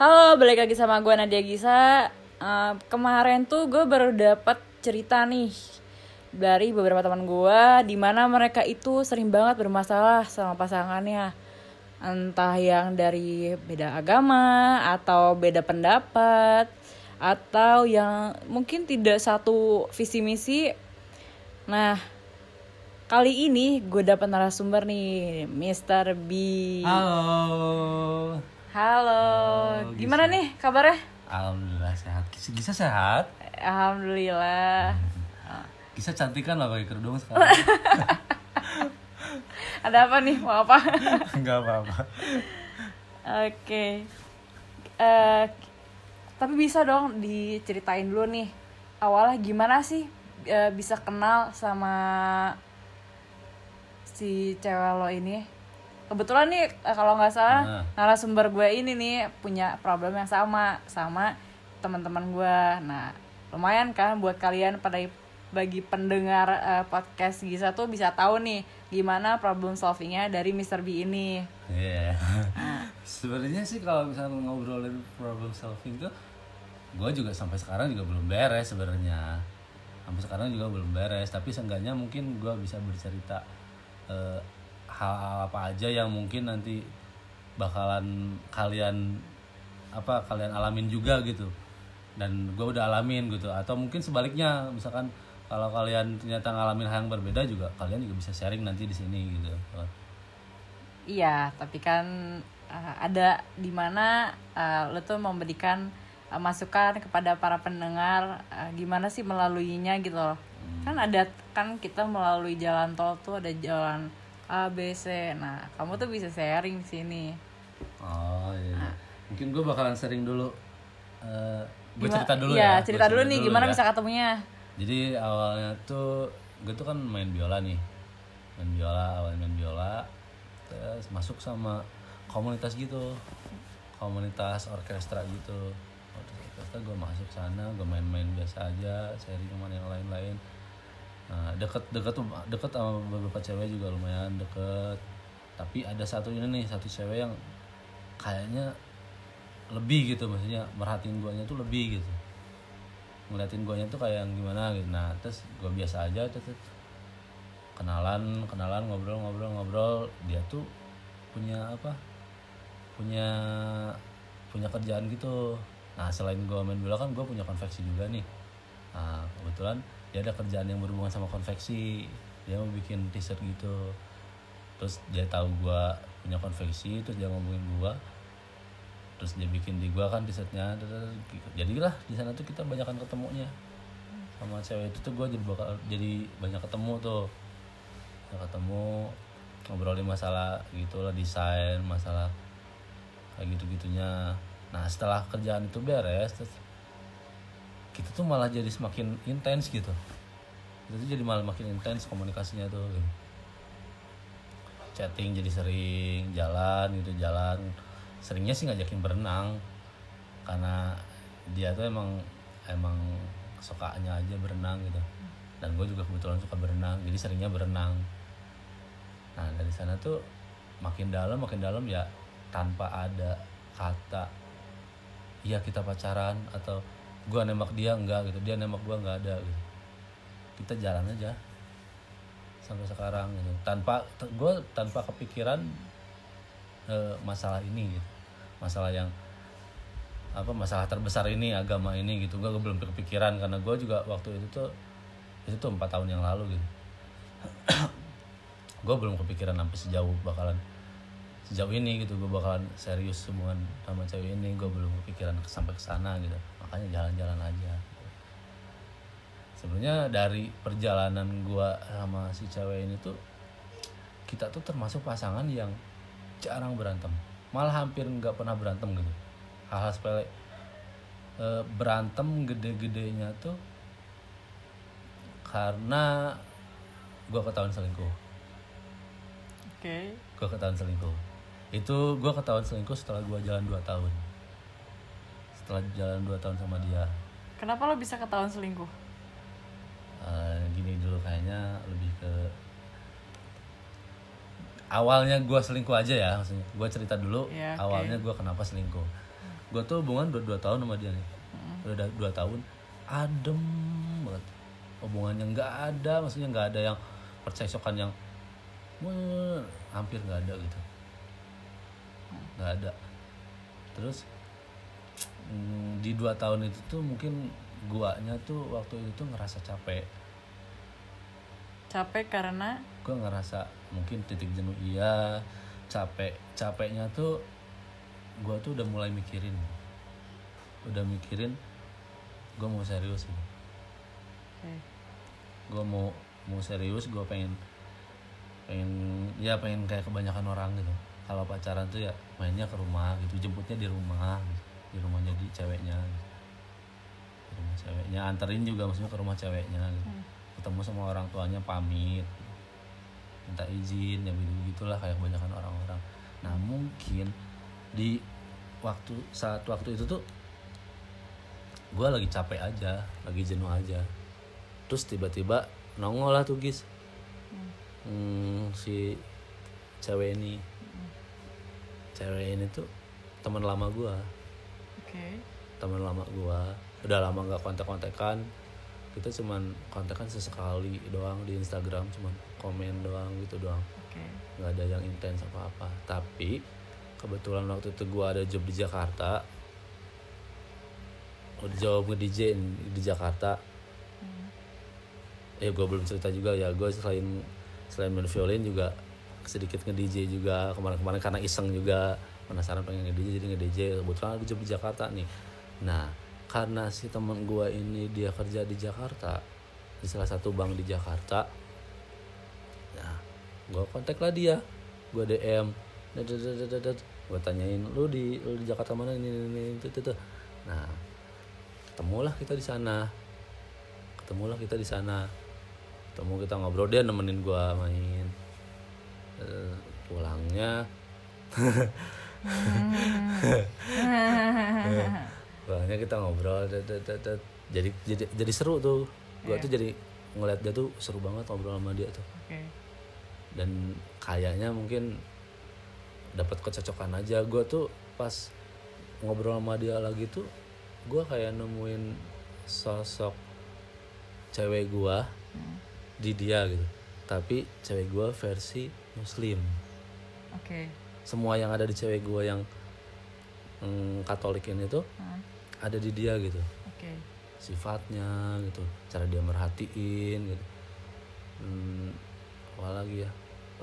Halo, balik lagi sama gue Nadia Gisa. Eh, kemarin tuh gue baru dapat cerita nih dari beberapa teman gue, di mana mereka itu sering banget bermasalah sama pasangannya, entah yang dari beda agama atau beda pendapat, atau yang mungkin tidak satu visi misi. Nah, kali ini gue dapat narasumber nih, Mr. B. Halo. Halo, Halo, gimana Gisa. nih kabarnya? Alhamdulillah sehat. Gisa, Gisa sehat. Alhamdulillah. Gisa cantik kan lah pakai kerudung sekarang. Ada apa nih? Mau apa? Enggak apa-apa. Oke. Eh, tapi bisa dong diceritain dulu nih. Awalnya gimana sih eh, bisa kenal sama si cewek lo ini? Kebetulan nih eh, kalau nggak salah Nah. narasumber gue ini nih punya problem yang sama sama teman-teman gue. Nah, lumayan kan buat kalian pada bagi pendengar eh, podcast Gisa tuh bisa tahu nih gimana problem solvingnya dari Mr. B ini. Iya. Sebenarnya sih kalau misalnya ngobrolin problem solving tuh gue juga sampai sekarang juga belum beres sebenarnya. Sampai sekarang juga belum beres, tapi seenggaknya mungkin gue bisa bercerita eh, hal-hal apa aja yang mungkin nanti bakalan kalian apa kalian alamin juga gitu. Dan gue udah alamin gitu. Atau mungkin sebaliknya misalkan kalau kalian ternyata ngalamin hal yang berbeda juga kalian juga bisa sharing nanti di sini gitu. Iya, tapi kan uh, ada di mana uh, lo tuh memberikan uh, masukan kepada para pendengar uh, gimana sih melaluinya gitu loh. Kan ada kan kita melalui jalan tol tuh ada jalan A, B, C. Nah, kamu tuh bisa sharing di sini. Oh iya. Mungkin gue bakalan sering dulu. Eh gue Gima- cerita dulu iya, ya. cerita dulu nih gimana ya. bisa ketemunya. Jadi awalnya tuh gue tuh kan main biola nih. Main biola, awalnya main biola. Terus masuk sama komunitas gitu. Komunitas orkestra gitu. Orkestra gue masuk sana, gue main-main biasa aja, sharing sama yang lain-lain. Nah, deket deket tuh deket sama beberapa cewek juga lumayan deket. Tapi ada satu ini nih, satu cewek yang kayaknya lebih gitu maksudnya merhatiin guanya tuh lebih gitu. Ngeliatin guanya tuh kayak yang gimana gitu. Nah terus gue biasa aja terus, terus. Kenalan kenalan ngobrol ngobrol ngobrol. Dia tuh punya apa? Punya punya kerjaan gitu. Nah selain gue main bola kan gue punya konveksi juga nih. Nah kebetulan dia ada kerjaan yang berhubungan sama konveksi dia mau bikin t-shirt gitu. Terus dia tahu gue punya konveksi terus dia ngomongin gue terus dia bikin di gua kan t-shirtnya jadilah di sana tuh kita banyakan ketemunya. Sama cewek itu tuh gua jadi bakal jadi banyak ketemu tuh. Banyak ketemu ngobrolin masalah gitulah desain masalah kayak gitu gitunya nah setelah kerjaan itu beres terus kita tuh malah jadi semakin intens gitu. Kita tuh jadi malah makin intens komunikasinya tuh gitu. chatting jadi sering jalan gitu jalan. Seringnya sih ngajakin berenang karena dia tuh emang emang sukanya aja berenang gitu. Dan gue juga kebetulan suka berenang jadi seringnya berenang. Nah dari sana tuh makin dalam makin dalam ya tanpa ada kata iya kita pacaran atau gue nembak dia enggak gitu. Dia nembak gue enggak ada gitu. Kita jalan aja. Sampai sekarang gitu. Tanpa gue tanpa kepikiran eh, masalah ini gitu. Masalah yang apa masalah terbesar ini agama ini gitu. Gue belum kepikiran karena gue juga waktu itu tuh itu tuh empat tahun yang lalu gitu. Gue belum kepikiran sampai sejauh bakalan sejauh ini gitu. Gue bakalan serius hubungan sama cewek ini. Gue belum kepikiran sampai ke sana gitu makanya jalan-jalan aja. Sebenarnya dari perjalanan gue sama si cewek ini tuh kita tuh termasuk pasangan yang jarang berantem. Malah hampir nggak pernah berantem gitu. Hal-hal sepele E, berantem gede-gedenya tuh karena gue ketahuan selingkuh. Oke. gue ketahuan selingkuh. Itu gue ketahuan selingkuh setelah gue jalan 2 tahun setelah jalan 2 tahun sama dia. Kenapa lo bisa ketahuan selingkuh? Eh, gini dulu kayaknya lebih ke awalnya gue selingkuh aja ya maksudnya. Gue cerita dulu Iya, oke. awalnya gue kenapa selingkuh. Gue tuh hubungan udah dua tahun sama dia nih. Udah da- dua tahun adem banget. Hubungannya nggak ada maksudnya nggak ada yang percekcokan yang hampir nggak ada gitu. Nggak ada. Terus mm, di dua tahun itu tuh mungkin guanya tuh waktu itu ngerasa capek. Capek karena? Gue ngerasa mungkin titik jenuh iya. Capek capeknya tuh gue tuh udah mulai mikirin. Udah mikirin gue mau serius gitu. oke. Gue mau mau serius gue pengen pengen ya pengen kayak kebanyakan orang gitu. Kalau pacaran tuh ya mainnya ke rumah gitu jemputnya di rumah gitu. Di rumahnya di ceweknya. Gitu. Di rumah ceweknya. Anterin juga maksudnya ke rumah ceweknya. Gitu. ketemu sama orang tuanya pamit. Minta izin ya begitu gitulah kayak kebanyakan orang-orang. Nah mungkin di waktu saat waktu itu tuh gue lagi capek aja lagi jenuh aja. Terus tiba-tiba nongol lah tuh gis. Hmm, si cewek ini. Cewek ini tuh teman lama gue oke. Teman lama gue udah lama nggak kontak-kontakan. Kita cuman kontakan sesekali doang di Instagram cuman komen doang gitu doang. Nggak ada yang intens apa apa tapi kebetulan waktu itu gua ada job di Jakarta. Job nge DJ di Jakarta. Eh gue belum cerita juga ya. Gue selain selain main violin juga sedikit nge DJ juga kemarin-kemarin karena iseng juga penasaran pengen nge DJ jadi nge DJ kebetulan ada di Jakarta nih. Nah karena si teman gua ini dia kerja di Jakarta di salah satu bank di Jakarta Nah, gue kontak lah dia, gue DM, gue tanyain lu di lu di Jakarta mana? Ini ini itu. itu." Nah, ketemulah kita di sana, ketemulah kita di sana, ketemu kita ngobrol dia nemenin gue main, Eh, pulangnya, pulangnya kita ngobrol, jadi jadi jadi seru tuh, gue tuh jadi ngeliat dia tuh seru banget ngobrol sama dia tuh. Oke. Dan kayaknya mungkin dapat kecocokan aja. Gue tuh pas ngobrol sama dia lagi tuh gue kayak nemuin sosok cewek gue di dia gitu. Tapi cewek gue versi muslim. Oke semua yang ada di cewek gue yang mm, katolik ini tuh Hmm, ada di dia gitu. Oke. Sifatnya gitu cara dia merhatiin gitu. Hmm, apa lagi ya.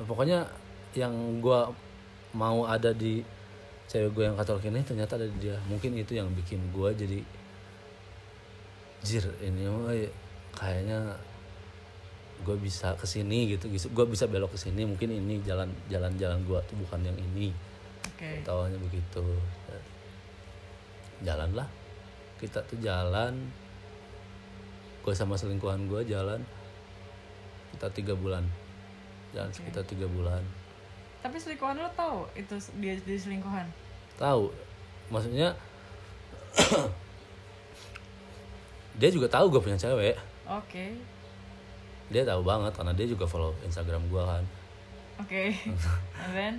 Pokoknya yang gua mau ada di cewek gue yang katolik ini ternyata ada di dia. Mungkin itu yang bikin gua jadi jir ini kayaknya gue bisa ke sini gitu gue bisa belok ke sini mungkin ini jalan jalan jalan gue tuh bukan yang ini. Oke. Tawanya begitu. Jalan lah kita tuh jalan. Gue sama selingkuhan gue jalan kita tiga bulan. Jalan sekitar tiga bulan. Tapi selingkuhan lo tahu itu dia dia selingkuhan? Tahu maksudnya dia juga tahu gue punya cewek. Oke dia tahu banget karena dia juga follow Instagram gue kan oke and then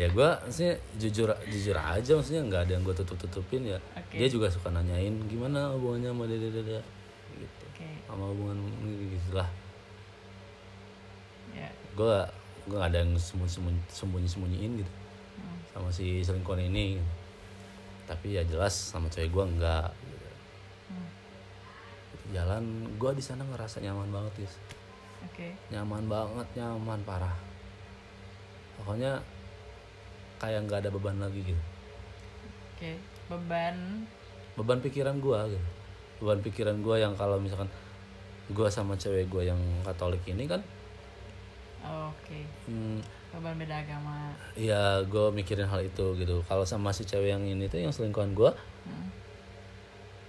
ya gue maksudnya jujur jujur aja maksudnya nggak ada yang gue tutup tutupin ya Oke. dia juga suka nanyain gimana hubungannya sama dia dia dia, dia?" gitu oke sama hubungan ini gitu lah ya gue gue gak ada yang sembunyi sembunyi sembunyiin gitu Hmm. sama si selingkuhan ini tapi ya jelas sama cewek gue. Hmm. Jalan gue di sana ngerasa nyaman banget guys oke. Nyaman banget nyaman parah. Pokoknya kayak nggak ada beban lagi gitu. Oke beban. Beban pikiran gua gitu. Beban pikiran gua yang kalau misalkan gua sama cewek gua yang katolik ini kan oke. Hmm, beban beda agama. Ya gue mikirin hal itu gitu. Kalau sama si cewek yang ini tuh yang selingkuhan gua Hmm.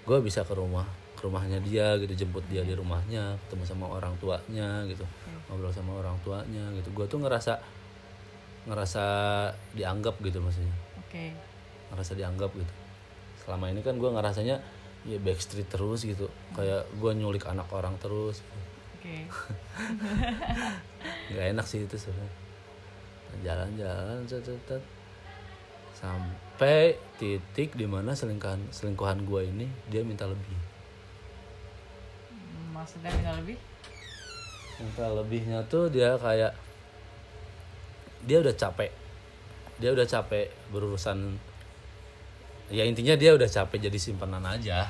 gua bisa ke rumah ke rumahnya dia gitu jemput dia di rumahnya ketemu sama orang tuanya gitu ngobrol sama orang tuanya gitu. Gua tuh ngerasa ngerasa dianggap gitu maksudnya. Oke. Ngerasa dianggap gitu. Selama ini kan gua ngerasanya ya backstreet terus gitu. Kayak gua nyulik anak orang terus. Oke. Nggak enak sih itu sebenarnya. Jalan-jalan sampai titik di mana selingkuhan selingkuhan gue ini dia minta lebih maksudnya tinggal lebih? Minta lebihnya tuh dia kayak dia udah capek. Dia udah capek berurusan. Ya intinya dia udah capek jadi simpanan aja.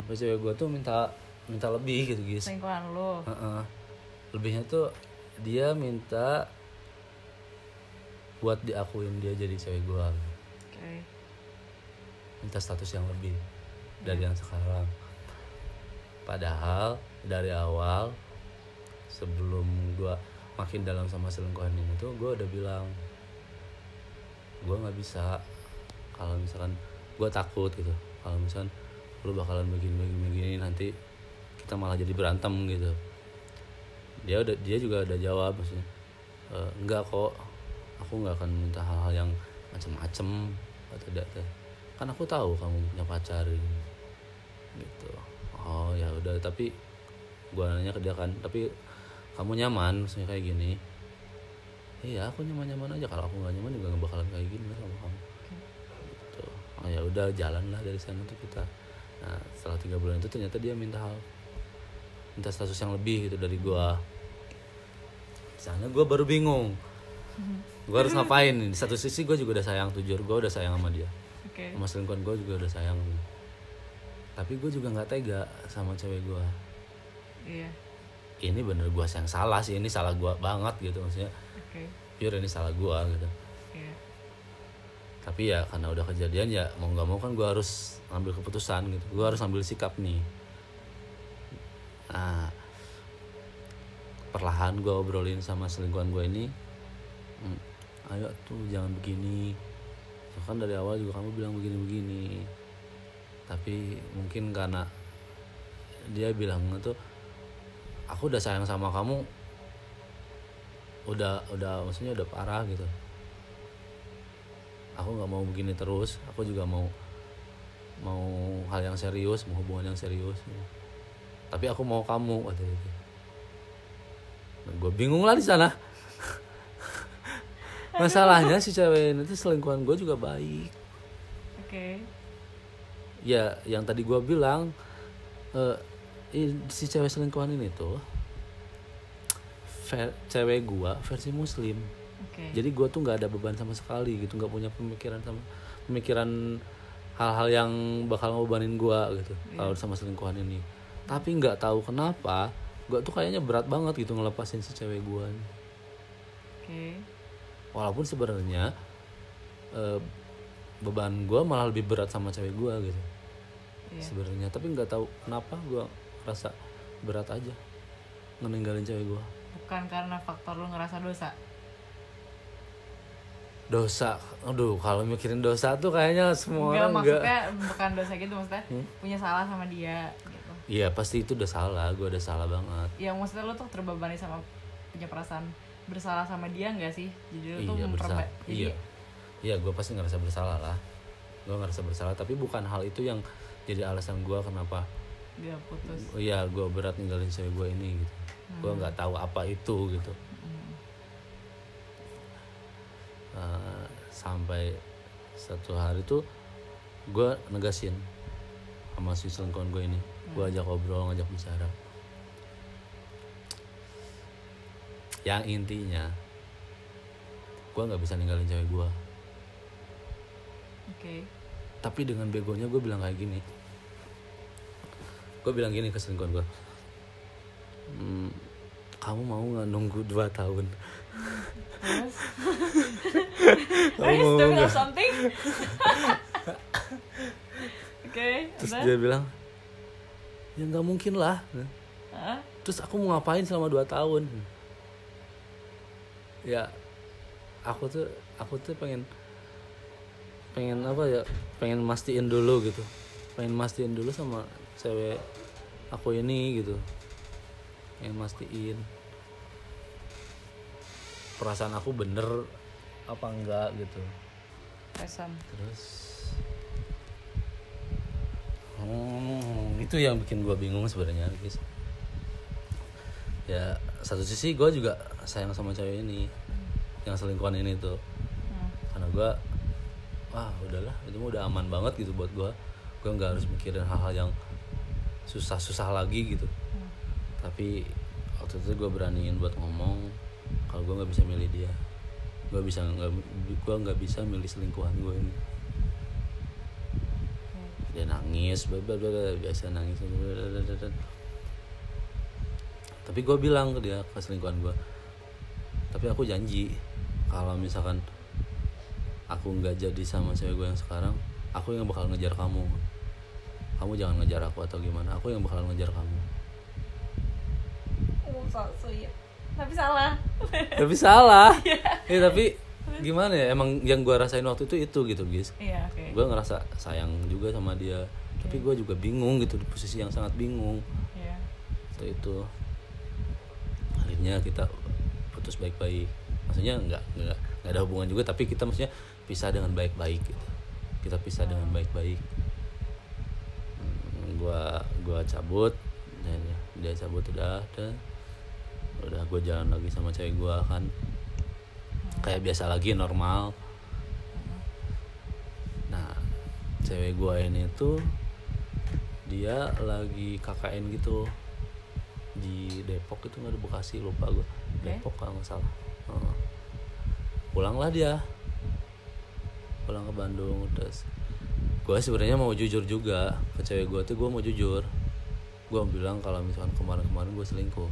Sampai cewek gue tuh minta minta lebih gitu guys selingkuhan lu. Heeh. lebihnya tuh dia minta buat diakuin dia jadi cewek gue oke. Minta status yang lebih dari yang sekarang. Padahal dari awal sebelum gua makin dalam sama selingkuhan ini tuh gue udah bilang gue nggak bisa kalau misalkan gue takut gitu. Kalau misalkan lu bakalan begini begini begini nanti kita malah jadi berantem gitu. Dia udah dia juga udah jawab maksudnya "E, enggak kok. Aku nggak akan minta hal-hal yang macem-macem. Atau tidak kan aku tahu kamu punya pacar ini." Gitu. Oh ya udah tapi gua nanya ke dia kan tapi kamu nyaman? Maksudnya kayak gini. Iya aku nyaman nyaman aja. Kalau aku nggak nyaman juga nggak bakalan kayak gini sama kamu. Gitu. Oh ya udah jalan lah dari sana tuh kita. Nah setelah tiga bulan itu ternyata dia minta hal minta status yang lebih gitu dari gua. Di sana gua baru bingung. Gua harus ngapain di satu sisi gue juga udah sayang jujur gue udah sayang sama dia. Oke. Sama selingkuhan gue juga udah sayang tapi gue juga nggak tega sama cewek gue iya. Ini bener gue yang salah sih ini salah gue banget gitu maksudnya. Oke. Pure ini salah gue gitu. Iya. Tapi ya karena udah kejadian ya mau nggak mau kan gue harus ngambil keputusan gitu. Gue harus ambil sikap nih. Nah perlahan gue obrolin sama selingkuhan gue ini. "Hmm, ayo tuh jangan begini. Ya kan dari awal juga kamu bilang begini-begini tapi mungkin karena dia bilang tuh aku udah sayang sama kamu udah udah maksudnya udah parah gitu. Aku nggak mau begini terus aku juga mau mau hal yang serius mau hubungan yang serius. Tapi aku mau kamu kata gitu. Gue bingung lah di sana. Masalahnya si cewek ini tuh selingkuhan gue juga baik. Oke ya yang tadi gue bilang i- si cewek selingkuhan ini tuh ver- cewek gue versi muslim. Oke. Jadi gue tuh nggak ada beban sama sekali gitu nggak punya pemikiran sama pemikiran hal-hal yang bakal ngebebanin gue gitu kalau sama selingkuhan ini. Tapi nggak tahu kenapa gue tuh kayaknya berat banget gitu ngelepasin si cewek gue oke. Walaupun sebenarnya eh, beban gue malah lebih berat sama cewek gue gitu. Iya. Sebenarnya tapi nggak tahu kenapa gue rasa berat aja ngeninggalin cewek gue bukan karena faktor lu ngerasa dosa? Dosa aduh kalau mikirin dosa tuh kayaknya semua enggak orang enggak maksudnya bukan dosa gitu maksudnya punya salah sama dia gitu. Iya pasti itu udah salah gue udah salah banget. Yang maksudnya lu tuh terbebani sama punya perasaan bersalah sama dia enggak sih? Jadi lu tuh iya bersalah. memperba- jadi iya gue pasti ngerasa bersalah lah. Gue ngerasa bersalah tapi bukan hal itu yang jadi alasan gue kenapa dia putus. Oh iya gue berat ninggalin cewek gue ini gitu. Gue nggak tahu apa itu gitu. Eh, sampai satu hari tuh gue negasin sama si selingkuhan gue ini. Gue ajak ngobrol ngajak bicara. Yang intinya gue nggak bisa ninggalin cewek gue oke. Tapi dengan begonya gue bilang kayak gini. Gue bilang gini ke selingkuhan gue "Hmm, kamu mau nggak nunggu dua tahun? Terus Kamu are you mau still something? Oke terus dia bilang ya nggak mungkin lah. Hah? terus aku mau ngapain selama dua tahun? Ya aku tuh aku tuh pengen pengen apa ya pengen mastiin dulu gitu. Pengen mastiin dulu sama cewek aku ini gitu. Pengen mastiin perasaan aku bener apa enggak gitu. Resam. terus hmm, itu yang bikin gua bingung sebenarnya guys. Ya satu sisi gue juga sayang sama cewek ini yang selingkuhan ini tuh. Hmm. karena gue wah udahlah itu mah udah aman banget gitu buat gue gue nggak harus mikirin hal-hal yang susah-susah lagi gitu Hmm. tapi waktu itu gue beraniin buat ngomong kalau gue nggak bisa milih dia gue bisa nggak gue nggak bisa milih selingkuhan gue ini Oke. dia nangis bla bla bla, bla, biasa nangis bla, bla, bla, bla, bla. tapi gue bilang ke dia ke selingkuhan gue tapi aku janji kalau misalkan aku nggak jadi sama cewek gue yang sekarang. Aku yang bakal ngejar kamu. Kamu jangan ngejar aku atau gimana. Aku yang bakal ngejar kamu. Sweet. Tapi salah. tapi salah. Ya tapi gimana ya? Emang yang gue rasain waktu itu itu gitu guys Iya, oke. gue ngerasa sayang juga sama dia. Tapi gue juga bingung gitu di posisi yang sangat bingung. Iya. waktu itu. Akhirnya kita putus baik-baik. Maksudnya nggak nggak nggak ada hubungan juga tapi kita maksudnya pisah dengan baik-baik gitu. Kita pisah dengan baik-baik. Hmm, gua gua cabut dan dia cabut udah udah. Udah gue jalan lagi sama cewek gua kan. Kayak biasa lagi normal. Nah cewek gua ini tuh dia lagi KKN gitu. Di Depok itu nggak di Bekasi lupa gue Depok kalau nggak salah. Pulanglah dia pulang ke Bandung terus gue sebenarnya mau jujur juga ke cewek gue tuh gue mau jujur. Gue bilang kalau misalkan kemarin-kemarin gue selingkuh.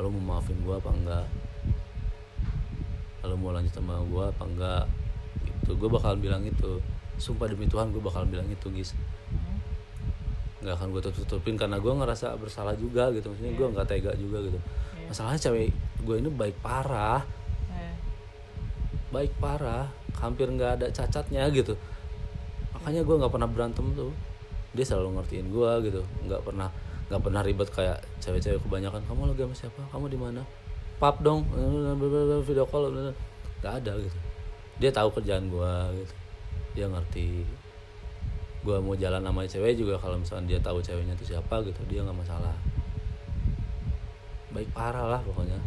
Lo mau maafin gue apa enggak? Lo mau lanjut sama gue apa enggak? Gitu. Gue bakal bilang itu. Sumpah demi Tuhan gue bakal bilang itu guys nggak akan gue tutup-tutupin karena gue ngerasa bersalah juga gitu. Maksudnya gue nggak tega juga gitu. Iya. masalahnya cewek gue ini baik parah. Iya. Baik parah. Hampir nggak ada cacatnya gitu. Makanya gue nggak pernah berantem tuh. Dia selalu ngertiin gue gitu. Nggak pernah nggak pernah ribet kayak cewek-cewek kebanyakan kamu lagi sama siapa? Kamu di mana? Pap dong. Video call. Nggak ada gitu. Dia tahu kerjaan gue gitu. Dia ngerti. Gue mau jalan sama cewek juga kalau misalkan dia tahu ceweknya itu siapa gitu dia nggak masalah. Baik parah lah pokoknya.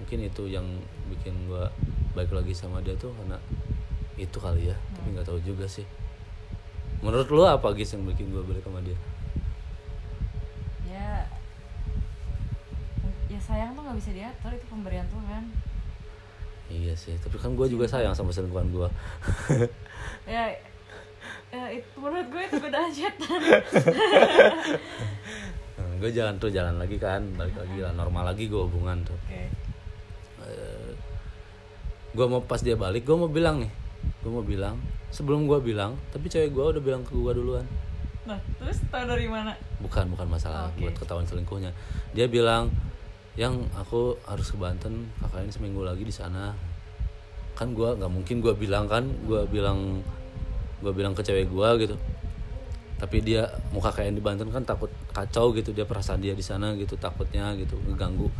Mungkin itu yang bikin gua baik lagi sama dia tuh karena itu kali ya tapi nggak tahu juga sih menurut lo apa guys yang bikin gua balik sama dia Ya. Ya sayang tuh nggak bisa diatur itu pemberian Tuhan. iya sih tapi kan gua juga sayang sama selingkuhan gua Ya. Ya, itu menurut gue itu godaan setan. gue jalan tuh jalan lagi kan balik lagi lah normal lagi gua hubungan tuh Oke. Gua mau pas dia balik gua mau bilang nih. Gua mau bilang sebelum gua bilang tapi cewek gua udah bilang ke gua duluan. Nah, terus tau dari mana? bukan bukan masalah Oke. buat ketahuan selingkuhnya. Dia bilang yang aku harus ke Banten kakaknya seminggu lagi di sana. Kan gua nggak mungkin gua bilang kan gua bilang gua bilang ke cewek gua gitu. Tapi dia mau KKN di Banten kan takut kacau gitu dia perasaan dia di sana gitu takutnya gitu ngeganggu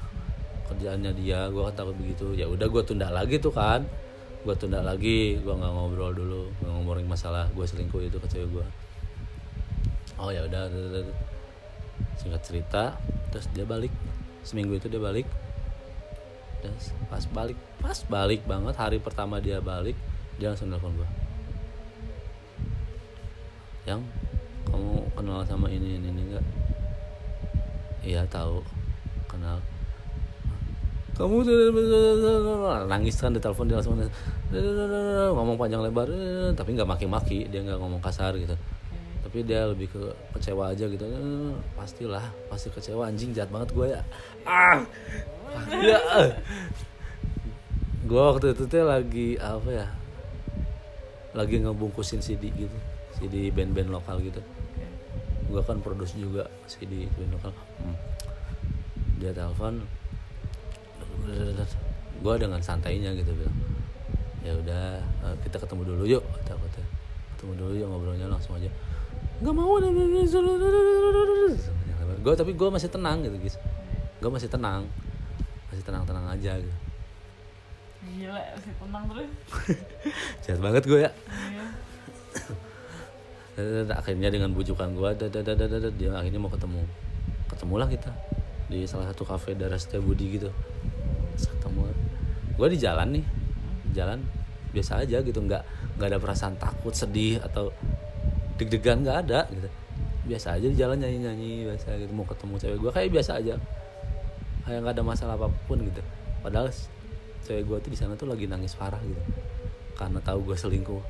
kerjaannya dia kan takut begitu. Ya udah gua tunda lagi tuh kan. Gua tunda lagi gua nggak ngobrol dulu nggak ngomongin masalah. Gua selingkuh itu ke cewek gua. Oh ya udah singkat cerita terus dia balik. Seminggu itu dia balik. Terus pas balik pas balik banget hari pertama dia balik dia langsung telepon gua. Yang kamu kenal sama ini ini enggak iya tahu. Kenal kamu nangis kan di telepon dia langsung ngomong panjang lebar tapi nggak maki-maki dia nggak ngomong kasar gitu. Tapi dia lebih ke kecewa aja gitu. Eh, pastilah pasti kecewa. Anjing jahat banget gue ya. Ah ya gue waktu itu tuh lagi apa ya lagi ngebungkusin CD gitu CD band-band lokal gitu. Gue kan produce juga CD band lokal. Hmm. dia telepon gue dengan santainya gitu bilang ya udah eh, kita ketemu dulu yuk kata aku tuh. ketemu dulu yuk ngobrolnya langsung aja nggak mau gue tapi gue masih tenang gitu guys gue masih tenang masih tenang tenang aja gitu Gila, masih tenang terus. jahat banget gue ya Iya. akhirnya dengan bujukan gue dia akhirnya mau ketemu ketemulah kita di salah satu kafe daerah Setiabudi gitu ketemu. Gue di jalan nih jalan biasa aja gitu nggak nggak ada perasaan takut sedih atau deg-degan nggak ada gitu. Biasa aja di jalan nyanyi nyanyi biasa gitu mau ketemu cewek gue kayak biasa aja. Kayak nggak ada masalah apa pun gitu. Padahal cewek gue tuh di sana tuh lagi nangis parah gitu karena tahu gue selingkuh.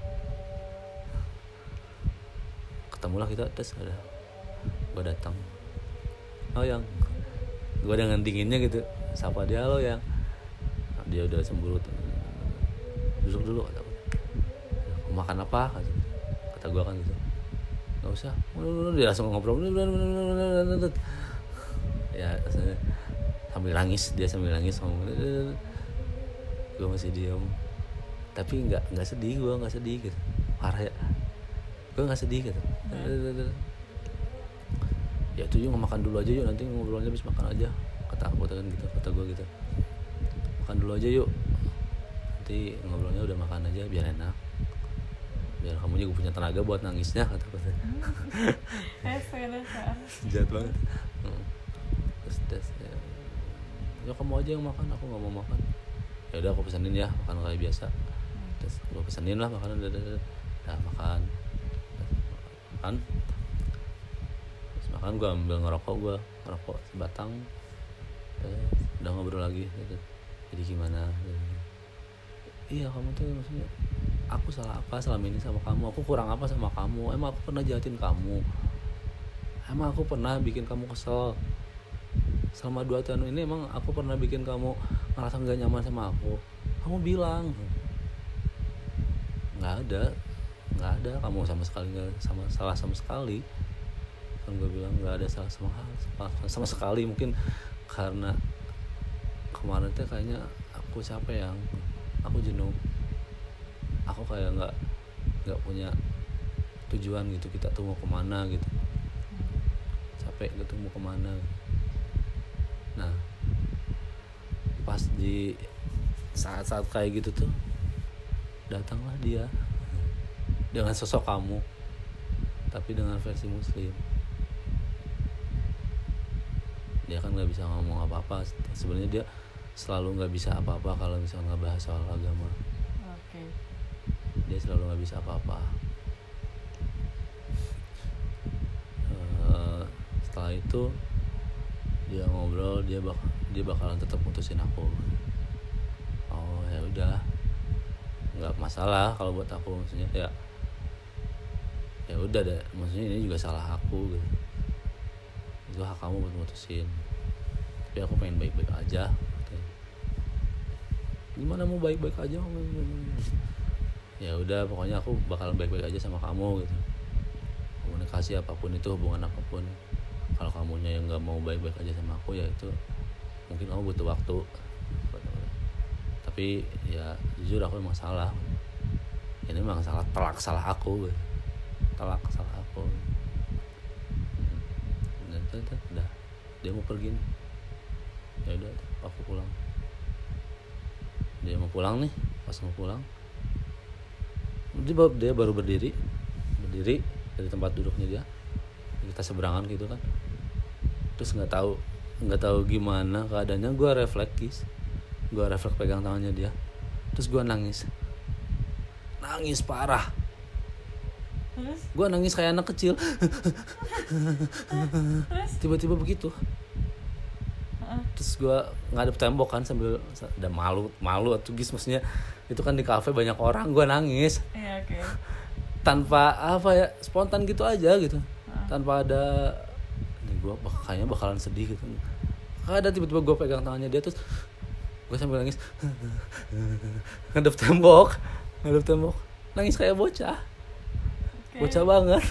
Ketemulah kita terus ada gue datang. Oh yang gue dengan dinginnya gitu sapa dia lo yang dia udah cemberut duduk dulu kata mau makan apa? Kata, kata gue kan gitu. Nggak usah. Dia langsung ngobrol. Ya sambil nangis. Dia sambil nangis ngomong gue masih diam tapi nggak nggak sedih gue nggak sedih gitu. Parah ya. Gue nggak sedih gitu. Ya tuh yuk makan dulu aja yuk. Nanti ngobrolnya habis makan aja. Kata aku kan gitu kata gue gitu makan dulu aja yuk. Nanti ngobrolnya udah makan aja biar enak. Biar kamu juga punya tenaga buat nangisnya kata gue jahat banget. Hmm. terus terus ya, ya kamu aja yang makan aku nggak mau makan. Ya udah aku pesenin ya makan kayak biasa. Terus gue pesenin lah makanan udah, udah, udah. Makan. Makan. Terus makan gue ambil ngerokok gue ngerokok sebatang. Terus udah ngobrol lagi gitu. Jadi gimana? Iya kamu tuh maksudnya aku salah apa selama ini sama kamu? Aku kurang apa sama kamu? Emang aku pernah jahatin kamu? Emang aku pernah bikin kamu kesel? Selama dua tahun ini emang aku pernah bikin kamu ngerasa nggak nyaman sama aku? Kamu bilang. Nggak ada. Nggak ada. Kamu sama sekali nggak sama salah sama sekali. Kan gue bilang nggak ada salah sama sama, sama sekali mungkin karena kemarin tuh kayaknya aku capek yang aku jenuh. Aku kayak nggak nggak punya tujuan gitu kita tuh mau ke mana gitu. Capek gitu mau ke mana. Nah pas di saat-saat kayak gitu tuh datanglah dia dengan sosok kamu tapi dengan versi muslim. Dia kan nggak bisa ngomong apa-apa. Sebenarnya dia selalu nggak bisa apa-apa kalau misalnya nggak bahas soal agama. Oke. dia selalu nggak bisa apa-apa. Eh, setelah itu dia ngobrol dia bak dia bakalan tetap mutusin aku. Oh ya udah nggak masalah kalau buat aku maksudnya ya ya udah deh. Maksudnya ini juga salah aku gitu. Itu hak kamu buat mutusin. Tapi aku pengen baik-baik aja. Gimana mau baik-baik aja ya udah pokoknya aku bakalan baik-baik aja sama kamu gitu. Komunikasi apa pun itu hubungan apa pun. Kalau kamunya yang nggak mau baik-baik aja sama aku ya itu mungkin kamu butuh waktu. Tapi ya jujur aku emang salah. Ini emang salah telak salah aku gitu. telak salah aku. Dan udah, dia mau pergi ya udah aku pulang dia mau pulang nih pas mau pulang. Dia, dia baru berdiri berdiri dari tempat duduknya dia. Kita seberangan gitu kan. Terus nggak tahu nggak tahu gimana keadaannya gue refleks gue refleks pegang tangannya dia. Terus gue nangis. Nangis parah. Gue nangis kayak anak kecil. Tiba-tiba begitu. Terus gue ngadep tembok kan sambil udah malu malu atau gis maksudnya itu kan di kafe banyak orang gue nangis. Iya oke. tanpa apa ya spontan gitu aja gitu. Tanpa ada ini gue kayaknya bakalan sedih gitu. Ada tiba-tiba gue pegang tangannya dia terus gue sambil nangis. Ngadep tembok ngadep tembok. Nangis kayak bocah. Oke. bocah banget.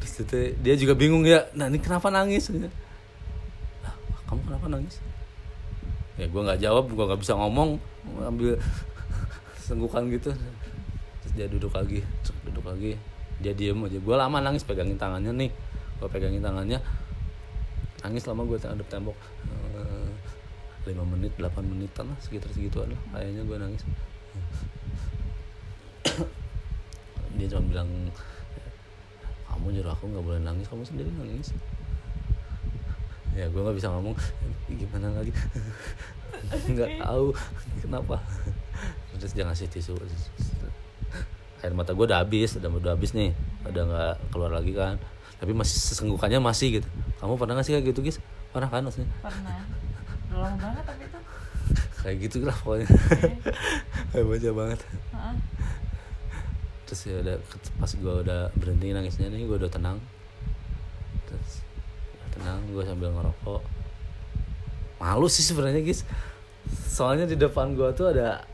Terus itu dia juga bingung ya nah ini kenapa nangis? "Lah, kamu kenapa nangis? Ya gue nggak jawab gue nggak bisa ngomong ambil senggukan gitu. Terus dia duduk lagi duduk lagi. Dia diem aja. Gue lama nangis pegangin tangannya nih. Gue pegangin tangannya. Nangis lama gue terhadap tembok. Eh, lima menit 8 menitan lah sekitar segituan lah. Kayaknya gue nangis. Dia cuma bilang kamu nyuruh aku nggak boleh nangis kamu sendiri nangis ya gue nggak bisa ngomong. Gimana lagi? Nggak tahu. Kenapa? Terus dia ngasih tisu. Air mata gue udah habis udah udah habis nih. Udah nggak keluar lagi kan. Tapi masih sesenggukannya masih gitu. Kamu pernah nggak sih kayak gitu guys pernah kan maksudnya? Pernah. Lama banget tapi itu. Kayak gitu lah pokoknya. Kayak baca banget. Heeh. terus ya udah pas gue udah berhenti nangisnya nih gue udah tenang tenang gue sambil ngerokok malu sih sebenarnya guys soalnya di depan gue tuh ada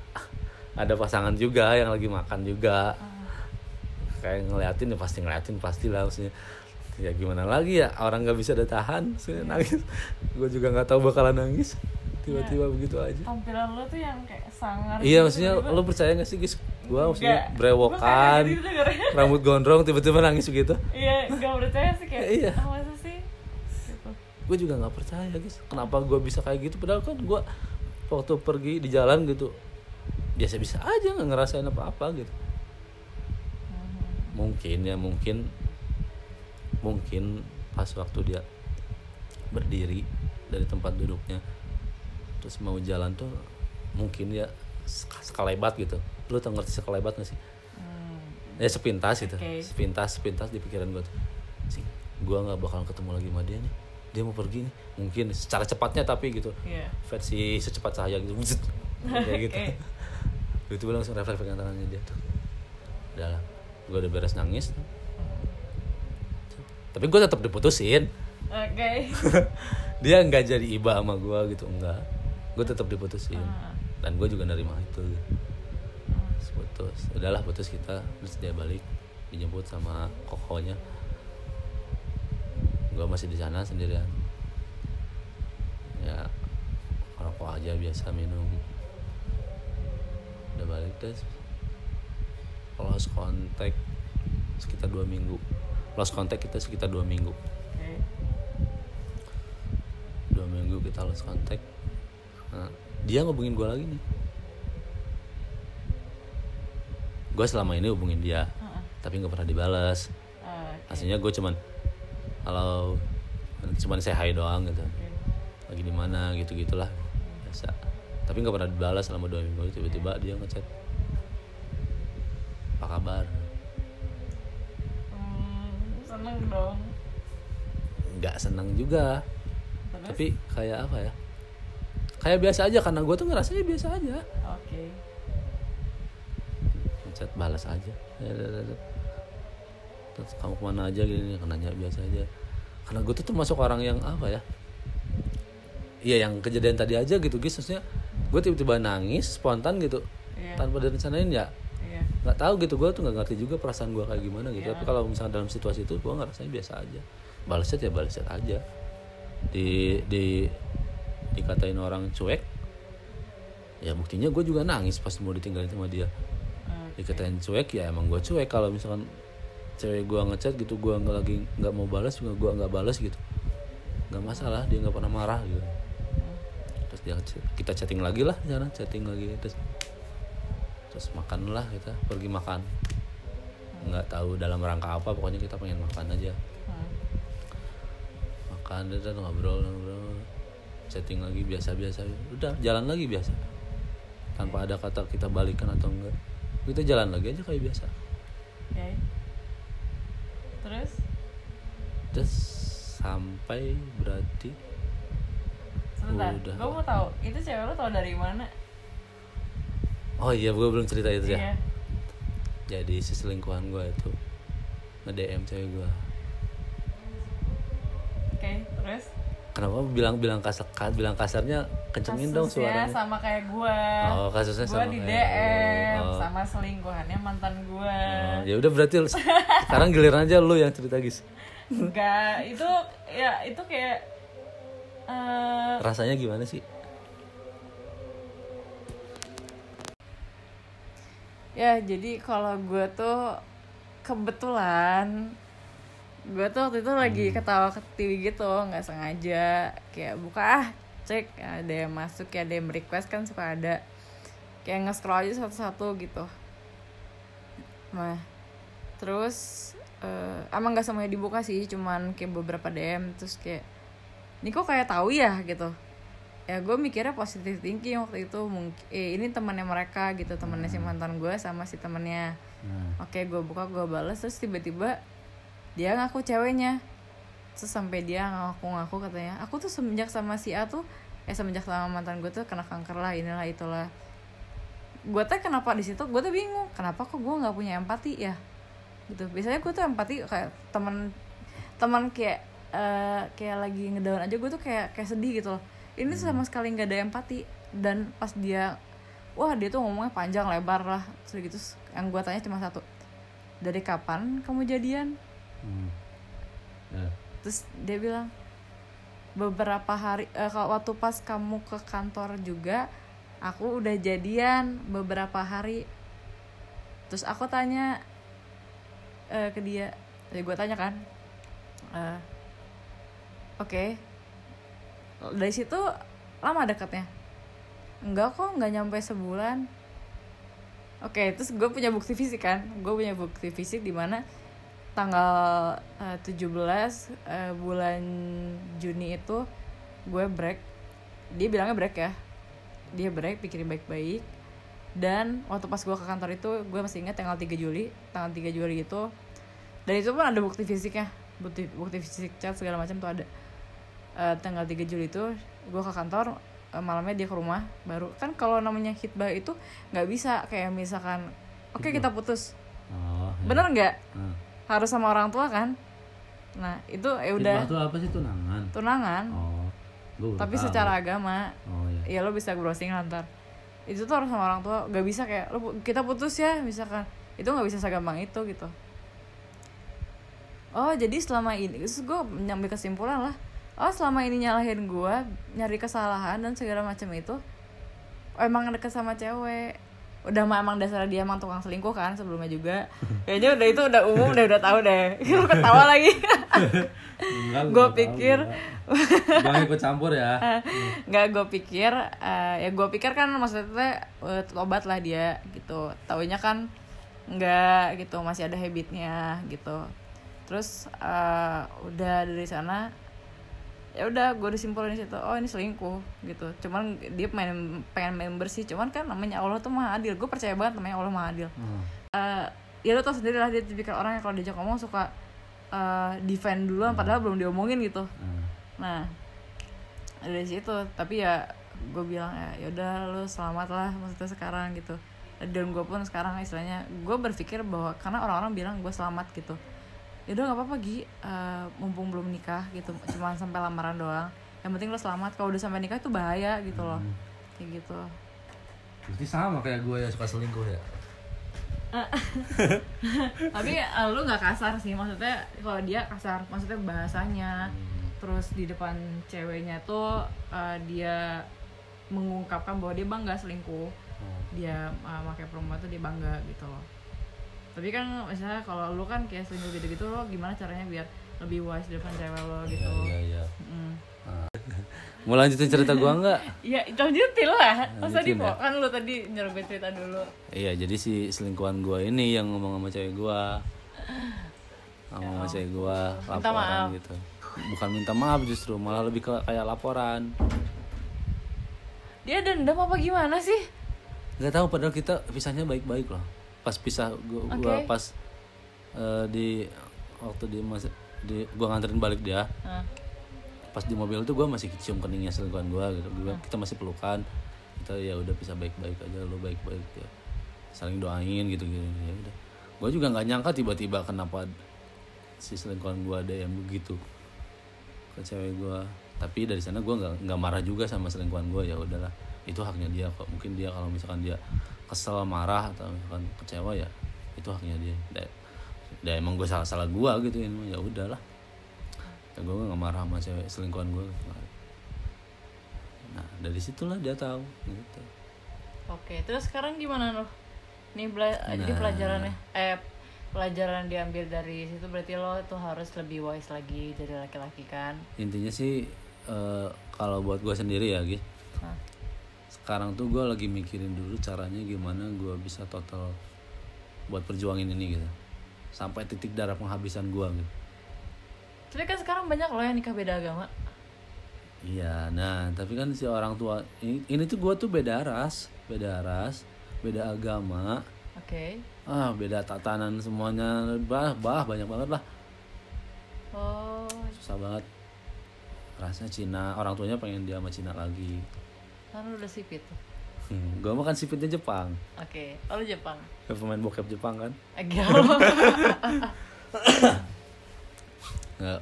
ada pasangan juga yang lagi makan juga kayak ngeliatin ya pasti ngeliatin pasti lah maksudnya ya gimana lagi ya orang nggak bisa ada tahan maksudnya nangis gue juga nggak tahu bakalan nangis tiba-tiba begitu aja tampilan lo tuh yang kayak sangar Iya gitu, maksudnya tiba-tiba. lo percaya gak sih guys? Gua maksudnya. Gua brewokan, gitu rambut gondrong tiba-tiba nangis begitu. iya gak percaya sih kayak Iya. ah. Gue juga nggak percaya guys. Kenapa gue bisa kayak gitu? Padahal kan gue waktu pergi di jalan gitu biasa-biasa aja nggak ngerasain apa-apa gitu. Mungkin ya mungkin mungkin pas waktu dia berdiri dari tempat duduknya terus mau jalan tuh mungkin ya sek- sekelebat gitu. Lu tau ngerti sekelebat gak sih? Hmm. ya sepintas gitu Oke. sepintas sepintas di pikiran gue tuh sih gue nggak bakalan ketemu lagi sama dia nih dia mau pergi nih. Mungkin secara cepatnya tapi gitu. Iya. versi secepat cahaya gitu. Wuzet. kayak gitu. Oke. itu langsung refleks pegang tangannya dia tuh. Udah gue udah beres nangis. Tapi gue tetap diputusin. Oke. dia nggak jadi iba sama gue gitu. Enggak gue tetap diputusin. Ah. dan gue juga nerima itu. Terus putus udahlah putus kita. Terus dia balik. Dijemput sama kokonya gue masih di sana sendirian. Ya rokok aja biasa minum. Udah balik terus lost contact sekitar dua minggu. Lost contact kita sekitar dua minggu. Dua minggu kita lost contact. Nah, dia ngubungin gue lagi nih. Gue selama ini hubungin dia Heeh. tapi nggak pernah dibalas Ah, Oke. aslinya gue cuman halo cuman saya hai doang gitu. Lagi di mana gitu gitulah biasa. Tapi nggak pernah dibalas selama dua minggu. Tiba-tiba dia ngechat. Apa kabar? Hmm, seneng dong. nggak senang juga. Terus? tapi kayak apa ya? Kayak biasa aja karena gue tuh ngerasanya biasa aja. Oke. chat balas aja kamu ke mana aja gini nanya biasa aja karena gue tuh termasuk orang yang apa ya iya yang kejadian tadi aja gitu guys maksudnya gue tiba-tiba nangis spontan gitu Iya. tanpa direncanain ya Iya. nggak tahu gitu gue tuh nggak ngerti juga perasaan gue kayak gimana gitu Iya. tapi kalau misalnya dalam situasi itu gue ngerasanya biasa aja balas chat ya balas chat aja di di dikatain orang cuek ya buktinya gue juga nangis pas mau ditinggalin sama dia Oke. dikatain cuek ya emang gue cuek kalau misalkan cewek gue ngechat gitu gue nggak lagi nggak mau balas juga gue nggak balas gitu. Nggak masalah dia nggak pernah marah gitu. Terus dia kita chatting lagi lah sana chatting lagi terus terus makan lah kita pergi makan. Nggak tahu dalam rangka apa pokoknya kita pengen makan aja. Makan dan ngobrol ngobrol. Chatting lagi biasa biasa udah jalan lagi biasa. Tanpa ada kata kita balikan atau enggak. Kita jalan lagi aja kayak biasa. Oke. Terus? terus sampai berarti Sebentar. Udah. Gue mau tahu itu cewek lo tau dari mana? oh iya gue belum cerita itu ya Iya. jadi si selingkuhan gue itu nge DM cewek gue Oke. Terus? kenapa bilang bilang kasar bilang kasarnya kencengin dong Kasusnya suaranya sama kayak gue. Oh, kasusnya Gue sama di kayak DM. Oh. sama selingkuhannya mantan gue. Oh, ya udah berarti sekarang giliran aja lu yang cerita guys Enggak, itu ya itu kayak eh rasanya gimana sih ya jadi kalau gue tuh kebetulan gue tuh waktu itu lagi ketawa ketiwi gitu nggak sengaja kayak buka ah cek ada yang masuk ya ada yang request kan suka ada. Kayak nge-scroll aja satu-satu gitu. Nah terus eh, emang nggak semuanya dibuka sih cuman kayak beberapa DM terus kayak ini kok kayak tahu ya? gitu. Ya gue mikirnya positif thinking waktu itu mungkin eh, ini temannya mereka gitu temannya si mantan gue sama si temennya Nah, oke gue buka gue balas terus tiba-tiba dia ngaku ceweknya terus sampai dia ngaku-ngaku katanya aku tuh semenjak sama si A tuh eh semenjak sama mantan gue tuh kena kanker lah inilah itulah. Gue tuh kenapa di situ? Gue tuh bingung kenapa kok gue nggak punya empati ya? Gitu. Biasanya gue tuh empati kayak teman teman kayak eh, kayak lagi ngedown aja gue tuh kayak kayak sedih gitu loh. Ini sama sekali nggak ada empati. Dan pas dia wah dia tuh ngomongnya panjang lebar lah. Terus gitu yang gue tanya cuma satu dari kapan kamu jadian? Hmm. Ya. Terus dia bilang beberapa hari kalau waktu pas kamu ke kantor juga aku udah jadian beberapa hari. Terus aku tanya eh, ke dia. Jadi gue tanya kan eh, oke dari situ lama dekatnya? Enggak kok nggak nyampe sebulan. Oke terus gue punya bukti fisik kan? Gue punya bukti fisik di mana tanggal eh, 17 eh, bulan Juni itu gue break. Dia bilangnya break ya. Dia break pikirin baik-baik. Dan waktu pas gue ke kantor itu gue masih ingat tanggal 3 Juli. Tanggal 3 Juli itu dan itu pun ada bukti fisiknya. Bukti bukti fisik chat segala macam tuh ada. Eh, tanggal 3 Juli itu gue ke kantor eh, malamnya dia ke rumah baru. Kan kalau namanya hitbah itu nggak bisa kayak misalkan oke kita putus. Oh ya. bener nggak? Nah. Harus sama orang tua kan? Nah itu ya udah. tuh apa sih? Tunangan? Tunangan. Oh baru tapi tahu. secara agama. Oh ya ya lo bisa browsing lantar itu tuh harus sama orang tua. Gak bisa kayak lo kita putus ya misalkan. Itu nggak bisa segampang itu gitu. Oh jadi selama ini terus gue nyambil kesimpulan lah. Oh selama ini nyalahin gue nyari kesalahan dan segala macam itu emang deket sama cewek udah mah emang dasar dia emang tukang selingkuh kan sebelumnya juga. Kayaknya udah itu udah umum udah udah tahu deh. Lu ketawa lagi. Tahu, pikir-. Bang ikut campur ya. Nggak gue pikir eh, ya gue pikir kan maksudnya eh, tobat lah dia gitu. Taunya kan nggak gitu. Masih ada habitnya gitu. Terus eh, udah dari sana ya udah gue disimpulin di situ oh ini selingkuh gitu. Cuman dia pengen pengen main bersih cuman kan namanya Allah tuh maha adil. Gue percaya banget namanya Allah maha adil. Hmm. Eh, ya lo tau sendiri lah dia tipikal orang yang kalau diajak ngomong suka eh, defend duluan padahal belum diomongin gitu. Hmm. nah dari situ tapi ya gue bilang ya yaudah lu selamat lah maksudnya sekarang gitu. Dan gue pun sekarang istilahnya gue berpikir bahwa karena orang-orang bilang gue selamat gitu yaudah nggak apa-apa Gi. Eh, mumpung belum nikah gitu cuma sampai lamaran doang. Yang penting lo selamat. Kalau udah sampai nikah itu bahaya gitu loh. Kayak gitu. Berarti sama kayak gue ya suka selingkuh ya? Tapi eh, lu nggak kasar sih. Maksudnya kalau dia kasar maksudnya bahasanya. Terus di depan ceweknya tuh eh, dia mengungkapkan bahwa dia bangga selingkuh. Oh. dia uh, pakai perempuan tuh dia bangga gitu loh tapi kan misalnya kalau lu kan kayak selingkuh gitu gitu lo gimana caranya biar lebih wise di depan cewek lo gitu? Iya iya Mm. Mau lanjutin cerita gua nggak? ya lanjutin lah. Masa di ya? kan lu tadi nyuruh gue cerita dulu. Iya jadi si selingkuhan gua ini yang ngomong sama cewek gua. Ngomong sama cewek gua Minta laporan maaf. gitu. Bukan minta maaf justru malah lebih ke kayak laporan. Dia dendam apa gimana sih? Nggak tahu padahal kita pisahnya baik-baik loh pas pisah gua, gua Oke. pas eh, di waktu di mas di gua nganterin balik dia. Nah, pas di mobil tuh gua masih cium keningnya selingkuhan gua gitu. Gua, kita masih pelukan. Kita ya udah bisa baik-baik aja lo baik-baik ya. Saling doain gitu gitu. Ya udah. Gua juga nggak nyangka tiba-tiba kenapa si selingkuhan gua ada yang begitu ke cewek gua. Tapi dari sana gua nggak nggak marah juga sama selingkuhan gua. Ya udahlah itu haknya dia kok. Mungkin dia kalau misalkan dia kesel marah atau misalkan kecewa ya itu haknya dia. Dan, dan emang gue salah salah gua gitu ya udahlah. Ya gue nggak marah sama cewek selingkuhan gue nah dari situlah dia tahu gitu. Oke terus sekarang gimana lo nih bela- jadi Nah. pelajarannya eh pelajaran diambil dari situ berarti lo tuh harus lebih wise lagi jadi laki-laki kan? Intinya sih eh, kalau buat gue sendiri ya gitu sekarang tuh gue lagi mikirin dulu caranya gimana gue bisa total buat perjuangin ini gitu. Sampai titik darah penghabisan gue gitu. Tapi kan sekarang banyak loh yang nikah beda agama. Iya nah tapi kan si orang tua ini, ini tuh gue tuh beda ras beda ras beda agama. Oke. ah beda tatanan semuanya. Bah bah banyak banget lah. Oh, susah banget. Rasanya Cina orang tuanya pengen dia sama Cina lagi kan lu udah sipit. hmm, gue mah kan sipitnya Jepang Oke. Oh, lu Jepang. Kayak pemain bokep Jepang kan Agak. Nggak,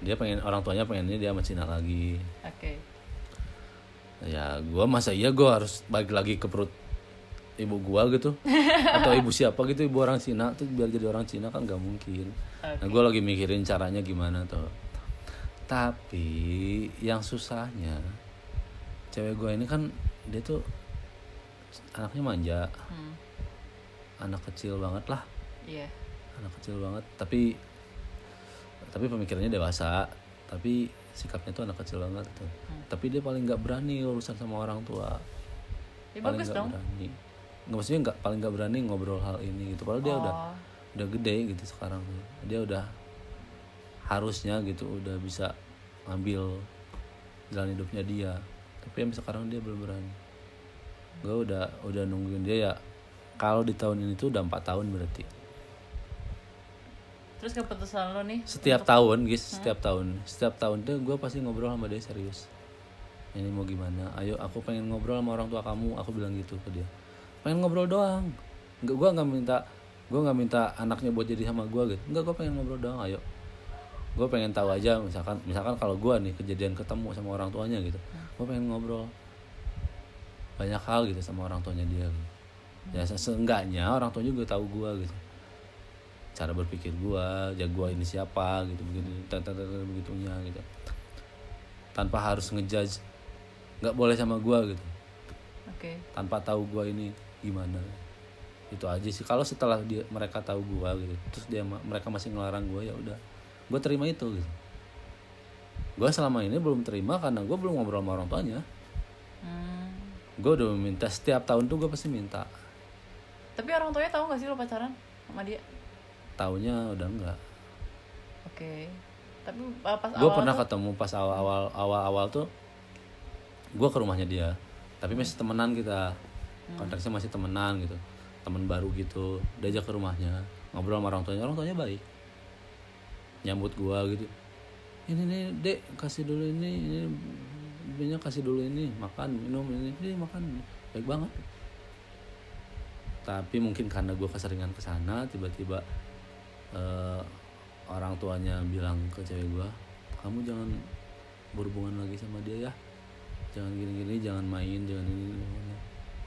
dia pengen orang tuanya pengennya dia sama Cina lagi Oke. ya gue masa iya gue harus balik lagi ke perut ibu gua gitu atau ibu siapa gitu ibu orang Cina tuh biar jadi orang Cina kan nggak mungkin nah gue lagi mikirin caranya gimana tuh tapi yang susahnya cewek gue ini kan dia tuh anaknya manja. Hmm. anak kecil banget lah. Iya. anak kecil banget. Tapi tapi pemikirannya dewasa. Tapi sikapnya tuh anak kecil banget tuh. Tapi dia paling nggak berani urusan sama orang tua. Ya paling nggak berani. Nggak maksudnya nggak paling nggak berani ngobrol hal ini gitu. Padahal dia udah Oh. udah gede gitu sekarang dia udah harusnya gitu udah bisa ngambil jalan hidupnya dia tapi yang sekarang dia belum berani. Gue udah udah nungguin dia ya kalau di tahun ini tuh udah empat tahun berarti. Terus keputusan lo nih? setiap tahun guys setiap tahun. Setiap tahun tuh gue pasti ngobrol sama dia serius. Ini mau gimana? Ayo aku pengen ngobrol sama orang tua kamu. Aku bilang gitu ke dia. Pengen ngobrol doang. Nggak gue nggak minta gue nggak minta anaknya buat jadi sama gue gitu. Nggak gue pengen ngobrol doang. Ayo gue pengen tahu aja misalkan misalkan kalau gue nih kejadian ketemu sama orang tuanya gitu gue pengen ngobrol. Banyak hal gitu sama orang tuanya dia gitu. ya se- seenggaknya orang tuanya juga tahu gue gitu. Cara berpikir gua, ya gua ini siapa gitu begitu begitunya gitu. Tanpa harus ngejudge nggak boleh sama gua gitu. Oke. tanpa tahu gua ini gimana. Itu aja sih. Kalau setelah dia mereka tahu gua gitu terus dia mereka masih ngelarang gua ya udah gua terima itu gitu. Gua selama ini belum terima karena gua belum ngobrol sama orang tuanya. Hmm. gua udah minta setiap tahun tuh gua pasti minta. Tapi orang tuanya tahu gak sih lo pacaran sama dia? taunya udah enggak Oke. Tapi uh, pas gue awal pernah tuh- ketemu pas awal-awal awal-awal tuh gue ke rumahnya dia. Tapi masih temenan kita. Konteksnya masih temenan gitu. Temen baru gitu. Diajak ke rumahnya ngobrol sama orang tuanya. Orang tuanya baik nyambut gue gitu. Ini nih dek kasih dulu ini ini minyak kasih dulu ini makan minum ini ini makan. Baik banget. Tapi mungkin karena gue keseringan ke sana tiba-tiba eh, orang tuanya bilang ke cewek gue kamu jangan berhubungan lagi sama dia ya. Jangan gini-gini jangan main jangan ini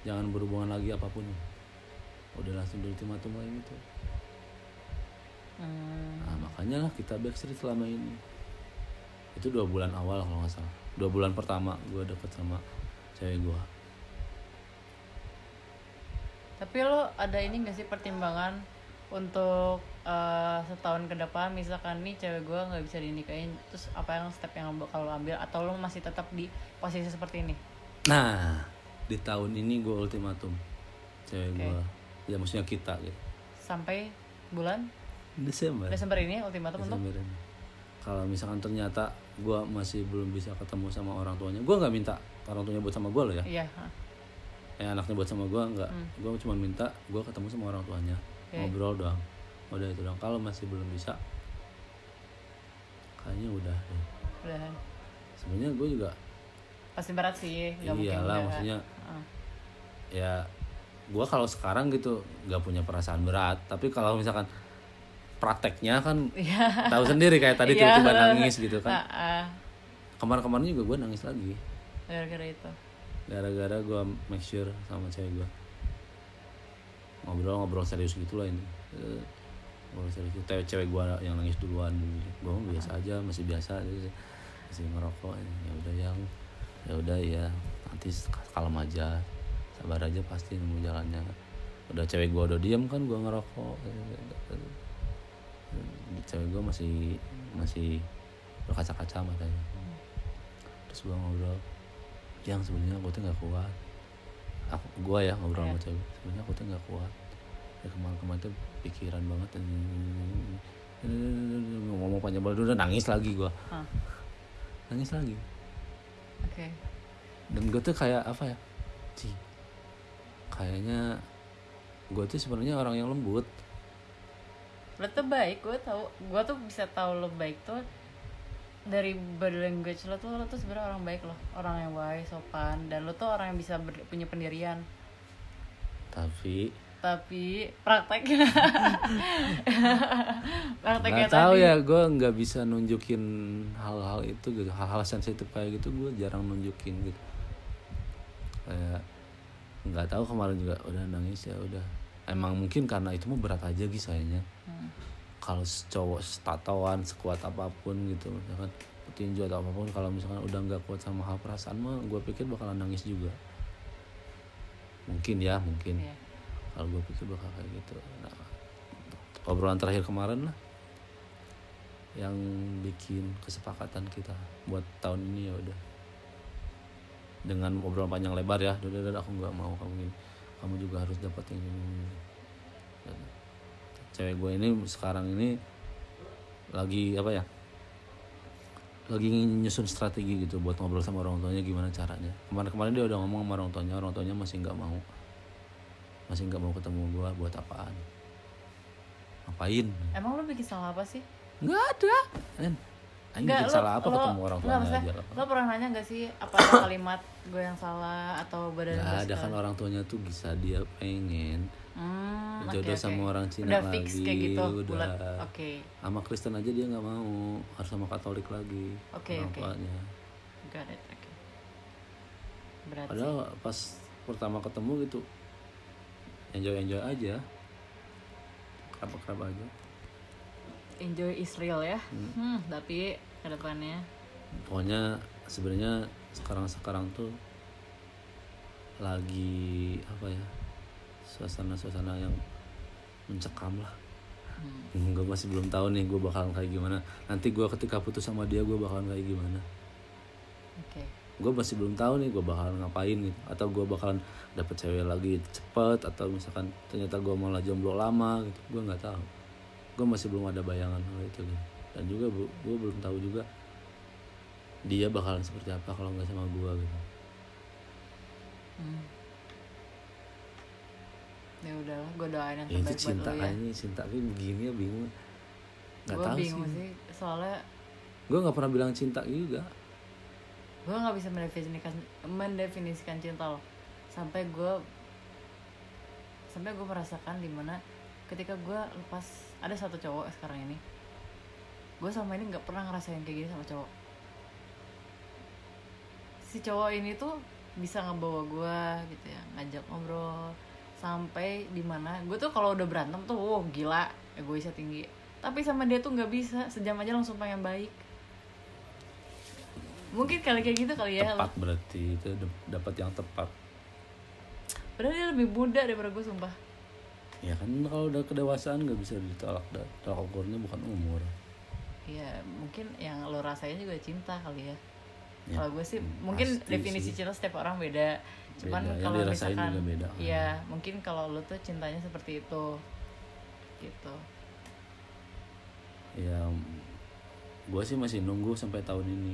jangan berhubungan lagi apa pun. Udah langsung ultimatum kayak gitu Hmm. nah makanya lah kita backstreet selama ini. Itu dua bulan awal kalau nggak salah. Dua bulan pertama gue deket sama cewek gue Tapi lo ada ini gak sih pertimbangan untuk eh, setahun ke depan misalkan nih cewek gue nggak bisa dinikahin terus apa yang step yang bakal lo ambil atau lo masih tetap di posisi seperti ini? Nah di tahun ini gue ultimatum cewek Oke. gue ya maksudnya kita gitu. Sampai bulan Desember Desember ini ultimatum untuk Desember ini. Kalau misalkan ternyata gue masih belum bisa ketemu sama orang tuanya, gue nggak minta orang tuanya buat sama gue loh ya. iya ha. Eh anaknya buat sama gue nggak. Hmm. Gue cuma minta gue ketemu sama orang tuanya, Oke. ngobrol doang. Udah itu doang. Kalau masih belum bisa, kayaknya udah. deh. udah Sebenarnya gue juga pasti berat sih nggak mungkin iyalah maksudnya Heeh. ya gue kalau sekarang gitu nggak punya perasaan berat. Tapi kalau misalkan prakteknya kan Iya. tahu sendiri kayak tadi Iya. tiba-tiba nangis gitu kan. Ah. Kemarin-kemarin juga gue nangis lagi. gara-gara itu. Gara-gara gue make sure sama cewek gue ngobrol-ngobrol serius gitu lah ini. Eh, ngobrol serius. Cewek cewek gue yang nangis duluan. Gue biasa aja masih biasa aja masih ngerokok ya. Udah yang. Ya udah ya nanti kalem aja. Sabar aja pasti nemu jalannya. Udah cewek gue udah diem kan gue ngerokok cewek gue masih masih berkaca-kaca matanya terus gue ngobrol yang sebenarnya aku tuh nggak kuat aku gua ya ngobrol sama cewek sebenarnya aku tuh nggak kuat ya kemarin-kemarin tuh pikiran banget ngomong panjang banget udah nangis lagi Hah. nangis lagi oke dan gue tuh kayak apa ya Ci, kayaknya gue tuh sebenarnya orang yang lembut lo tuh baik gue tau gue tuh bisa tahu lo baik tuh dari body language lo tuh lo tuh sebenarnya orang baik lo orang yang wise sopan dan lo tuh orang yang bisa ber- punya pendirian. Tapi tapi prakteknya prakteknya nggak tahu tadi. ya gue nggak bisa nunjukin hal-hal itu gitu hal-hal sensitif kayak gitu gue jarang nunjukin gitu. Kayak nggak tahu kemarin juga udah nangis ya udah. Emang mungkin karena itu mah berat aja gitu sayanya Hmm. kalau cowok tatoan sekuat apa pun gitu misalkan petinju atau apa pun kalau misalkan udah nggak kuat sama hal perasaan mah gue pikir bakalan nangis juga. Mungkin ya mungkin. Iya. kalau gue pikir bakal kayak gitu. Nah, obrolan terakhir kemarin lah yang bikin kesepakatan kita buat tahun ini ya udah. Dengan obrolan panjang lebar ya udah udah aku nggak mau kamu gini. Kamu juga harus dapat yang ini. Dan cewek gue ini sekarang ini lagi apa ya lagi nyusun strategi gitu buat ngobrol sama orang tuanya gimana caranya. Kemarin-kemarin dia udah ngomong sama orang tuanya orang tuanya masih nggak mau masih nggak mau ketemu gua buat apaan. Ngapain? Emang lo bikin salah apa sih? Nggak ada. En, Aing Nggak, bikin lo- salah apa lo- ketemu orang tuanya maksudnya, aja lah lo pernah nanya gak sih apa kalimat gue yang salah atau badan gue ada kan orang tuanya tuh bisa dia pengen hmm, jodoh oke. sama orang Cina udah lagi fix kayak gitu udah. bulat oke. Sama Kristen aja dia nggak mau harus sama Katolik lagi Oke, orang oke. tuanya. Got it oke. Berarti padahal pas pertama ketemu gitu enjoy enjoy aja. Kerap kerap aja. Enjoy Israel ya? Hmm, tapi ke depannya pokoknya sebenarnya sekarang sekarang tuh lagi apa ya suasana-suasana yang mencekam lah. Hmm. gue masih belum tahu nih gue bakalan kayak gimana. Nanti gue ketika putus sama dia gue bakalan kayak gimana. Oke. Gue masih belum tahu nih gue bakalan ngapain gitu. Atau gue bakalan dapet cewek lagi cepet atau misalkan ternyata gue malah jomblo lama gitu. Gue nggak tahu. Gue masih belum ada bayangan hal itu gitu. dan juga gue belum tahu juga dia bakalan seperti apa kalau nggak sama gue gitu. Hmm. Ya udahlah gue doain yang ya itu terbaik buat cinta lo ya. kayaknya cinta. Kayak begini ya bingung. Nggak tahu sih, bingung sih. soalnya gue nggak pernah bilang cinta juga. Gue nggak bisa mendefinisikan mendefinisikan cinta lo sampai gue sampai gue merasakan di mana ketika gue lepas ada satu cowok sekarang ini gue sama ini nggak pernah ngerasain kayak gini sama cowok. Si cowok ini tuh bisa ngebawa gue gitu ya ngajak ngobrol sampai di mana gue tuh kalau udah berantem tuh wow gila egoisnya tinggi. Tapi sama dia tuh nggak bisa sejam aja langsung pengen baik. Mungkin kali kayak gitu kali ya. Tepat berarti itu dap- dapat yang tepat. Padahal dia lebih muda daripada gue sumpah. Ya kan kalau udah kedewasaan nggak bisa ditolak tolak ukurnya bukan umur. Ya mungkin yang lo rasain juga cinta kali ya. Ya, kalau gue sih hmm, mungkin definisi sih. cinta setiap orang beda cuman Beda, yang kalau misalkan juga beda. iya mungkin kalau lo tuh cintanya seperti itu gitu. Ya gue sih masih nunggu sampai tahun ini.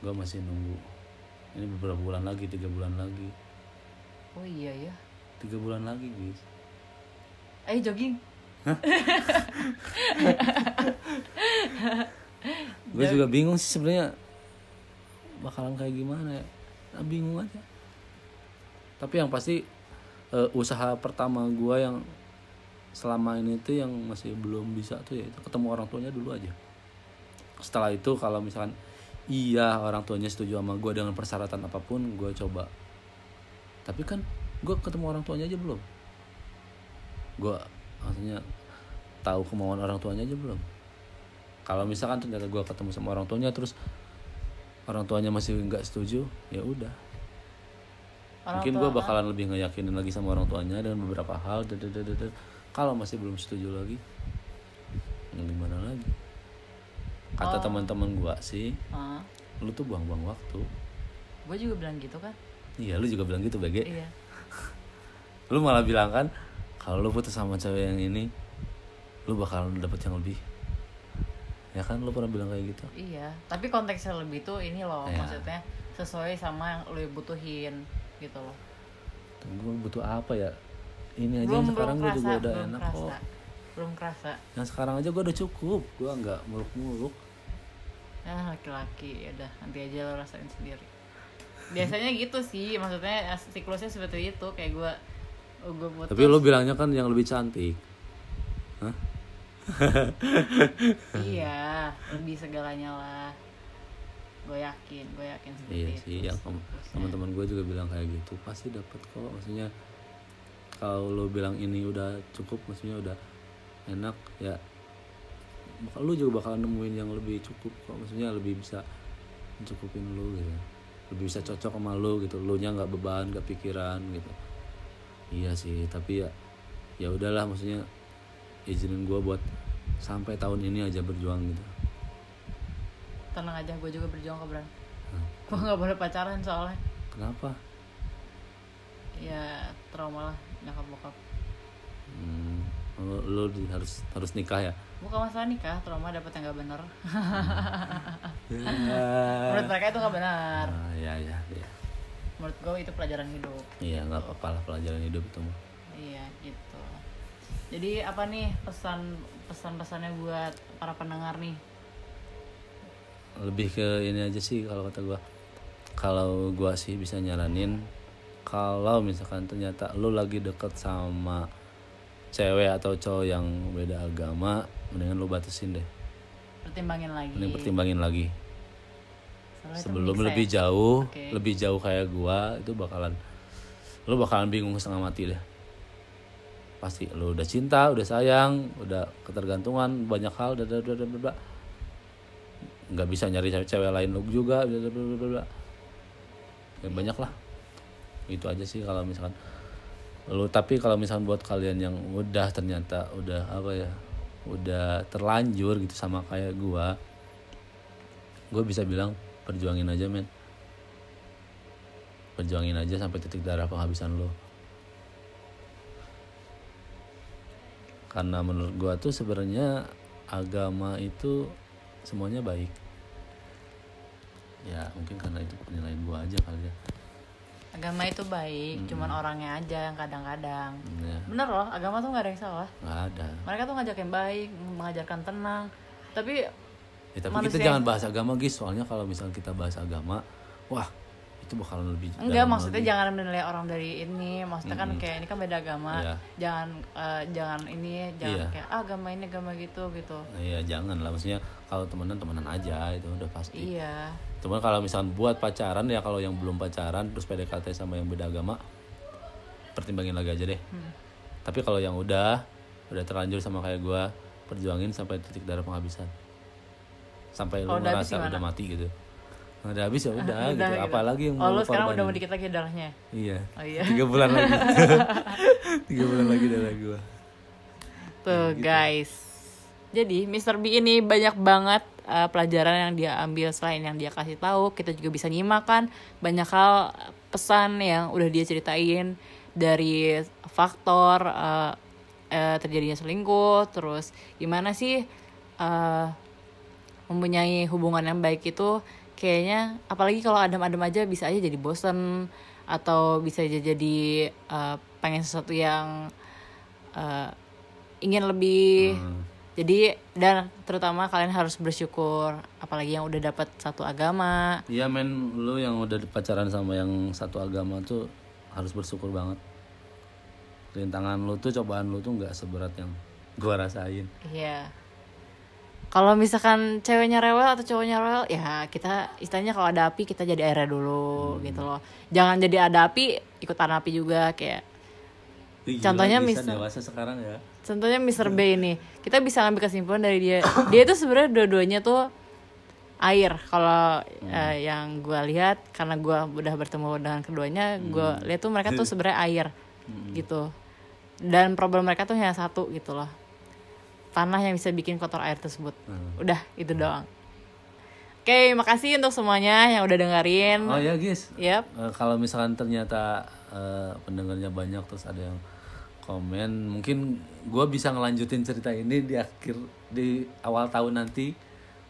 Gue masih nunggu. Ini beberapa bulan lagi tiga bulan lagi. Oh iya ya. Tiga bulan lagi guys. Ayo jogging. Gue juga bingung sih sebenarnya bakalan kayak gimana ya. Nah, bingung aja tapi yang pasti eh, usaha pertama gue yang selama ini tuh yang masih belum bisa tuh ya itu ketemu orang tuanya dulu aja. Setelah itu kalau misalkan iya orang tuanya setuju sama gue dengan persyaratan apa pun gue coba. Tapi kan gue ketemu orang tuanya aja belum. Gue maksudnya tahu kemauan orang tuanya aja belum. Kalau misalkan ternyata gue ketemu sama orang tuanya terus orang tuanya masih nggak setuju ya udah Orang mungkin gue bakalan lebih ngeyakinin lagi sama orang tuanya dengan beberapa hal kalau masih belum setuju lagi ya gimana lagi? Kata Oh. teman-teman gue sih Ah, lu tuh buang-buang waktu. Gue juga bilang gitu kan? Iya lu juga bilang gitu bage iya. Lu malah bilang kan kalau lu putus sama cewek yang ini lu bakalan dapet yang lebih. Ya kan lo pernah bilang kayak gitu? Iya tapi konteksnya lebih tuh ini loh Iya. maksudnya sesuai sama yang lo butuhin gitu loh. Gue butuh apa ya? Ini aja belum yang sekarang gue juga udah belum enak kerasa kok. belum kerasa. Yang sekarang aja gue udah cukup gue nggak muluk-muluk. Ya laki-laki ya udah nanti aja lo rasain sendiri. Biasanya gitu sih maksudnya siklusnya seperti itu kayak gue gue putus. Tapi lo bilangnya kan yang lebih cantik. Hah? iya lebih segalanya lah gue yakin gue yakin seperti iya itu. sih yang tem- teman-teman gue juga bilang kayak gitu pasti dapat kok. Maksudnya kalau lo bilang ini udah cukup maksudnya udah enak ya bakal lu juga bakal nemuin yang lebih cukup kok. Maksudnya lebih bisa mencukupin lu gitu. Lebih bisa cocok sama lu gitu. Lu nya nggak beban nggak pikiran gitu. Iya sih tapi ya ya udahlah maksudnya izinin gue buat sampai tahun ini aja berjuang gitu tenang aja gue juga berjuang ke Bran. Hah? gue nggak boleh pacaran soalnya. Kenapa? Ya trauma lah nyokap bokap. Hmm, lu di- harus harus nikah ya? Bukan masalah nikah trauma dapet yang nggak bener. Menurut mereka itu nggak benar. Ah, ya ya ya menurut gue itu pelajaran hidup. Iya nggak apa-apa lah pelajaran hidup itu mah. Iya gitu. Jadi apa nih pesan pesan pesannya buat para pendengar nih lebih ke ini aja sih kalau kata gua. Kalau gua sih bisa nyaranin kalau misalkan ternyata lu lagi deket sama cewek atau cowok yang beda agama mendingan lu batasin deh. Pertimbangin lagi. Mending pertimbangin lagi. Soalnya sebelum lebih ya. jauh Oke. lebih jauh kayak gua itu bakalan lu bakalan bingung setengah mati deh. Pasti lu udah cinta udah sayang udah ketergantungan banyak hal udah udah udah udah, udah. Nggak bisa nyari cewek, lain lu juga udah. Ya, banyak lah. Itu aja sih kalau misalkan lu. Tapi kalau misalkan buat kalian yang udah ternyata udah apa ya udah terlanjur gitu sama kayak gua gue bisa bilang perjuangin aja men. Perjuangin aja sampai titik darah penghabisan lo karena menurut gua tuh sebenarnya agama itu semuanya baik. Ya mungkin karena itu penilaian gua aja kali ya. Agama itu baik cuman orangnya aja yang kadang-kadang. Ya bener loh agama tuh nggak ada yang salah. Nggak ada. Mereka tuh ngajak yang baik mengajarkan tenang. Tapi ya, tapi kita jangan bahas agama guys soalnya kalau misalnya kita bahas agama wah itu bakalan lebih enggak maksudnya lagi. jangan menilai orang dari ini maksudnya kan kayak ini kan beda agama Iya. jangan eh, jangan ini jangan Iya. kayak ah, agama ini agama gitu gitu Iya jangan lah maksudnya kalau temenan temenan aja itu udah pasti iya Cuman kalau misalnya buat pacaran ya kalau yang belum pacaran terus PDKT sama yang beda agama pertimbangin lagi aja deh. Hmm. Tapi kalau yang udah udah terlanjur sama kayak gua perjuangin sampai titik darah penghabisan. Sampai lu udah habis ngerasa udah mati gitu. Nah, udah habis ya udah gitu. gitu. Apalagi yang oh mau lu sekarang udah mau dikit lagi darahnya Iya. oh iya Tiga bulan lagi. Tiga bulan lagi darah gua. Tuh guys. Jadi Mr. B ini banyak banget uh, pelajaran yang dia ambil selain yang dia kasih tahu. Kita juga bisa nyimak kan banyak hal pesan yang udah dia ceritain dari faktor uh, uh, terjadinya selingkuh, terus gimana sih uh, mempunyai hubungan yang baik itu kayaknya apalagi kalau adem-adem aja bisa aja jadi bosen atau bisa aja jadi uh, pengen sesuatu yang uh, ingin lebih Hmm. jadi dan terutama kalian harus bersyukur apalagi yang udah dapat satu agama Iya men, lu yang udah pacaran sama yang satu agama tuh harus bersyukur banget. Rintangan lu tuh, cobaan lu tuh nggak seberat yang gua rasain. Iya. Kalau misalkan ceweknya rewel atau cowoknya rewel, ya kita istilahnya kalau ada api kita jadi airnya dulu gitu loh. Jangan jadi ada api ikutan api juga kayak Ih, Contohnya dewasa sekarang ya. contohnya Mr. B ini. Kita bisa ngambil kesimpulan dari dia. Dia itu sebenarnya dua-duanya tuh air. Kalau eh, yang gue lihat karena gue udah bertemu dengan keduanya, gue lihat tuh mereka tuh sebenarnya air gitu. Dan problem mereka tuh hanya satu gitu loh. Tanah yang bisa bikin kotor air tersebut. Hmm. Udah itu doang. Oke, makasih untuk semuanya yang udah dengerin. Oh ya guys, Yap. Eh, kalau misalkan ternyata eh, pendengarnya banyak terus ada yang komen, mungkin gua bisa ngelanjutin cerita ini di akhir di awal tahun nanti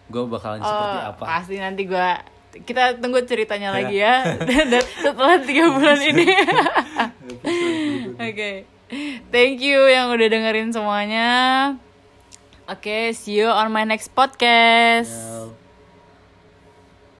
gue bakalan seperti Oh, apa Pasti nanti gue kita tunggu ceritanya lagi ya Dan setelah tiga bulan ini. Oke, thank you yang udah dengerin semuanya. Oke, see you on my next podcast. Ya.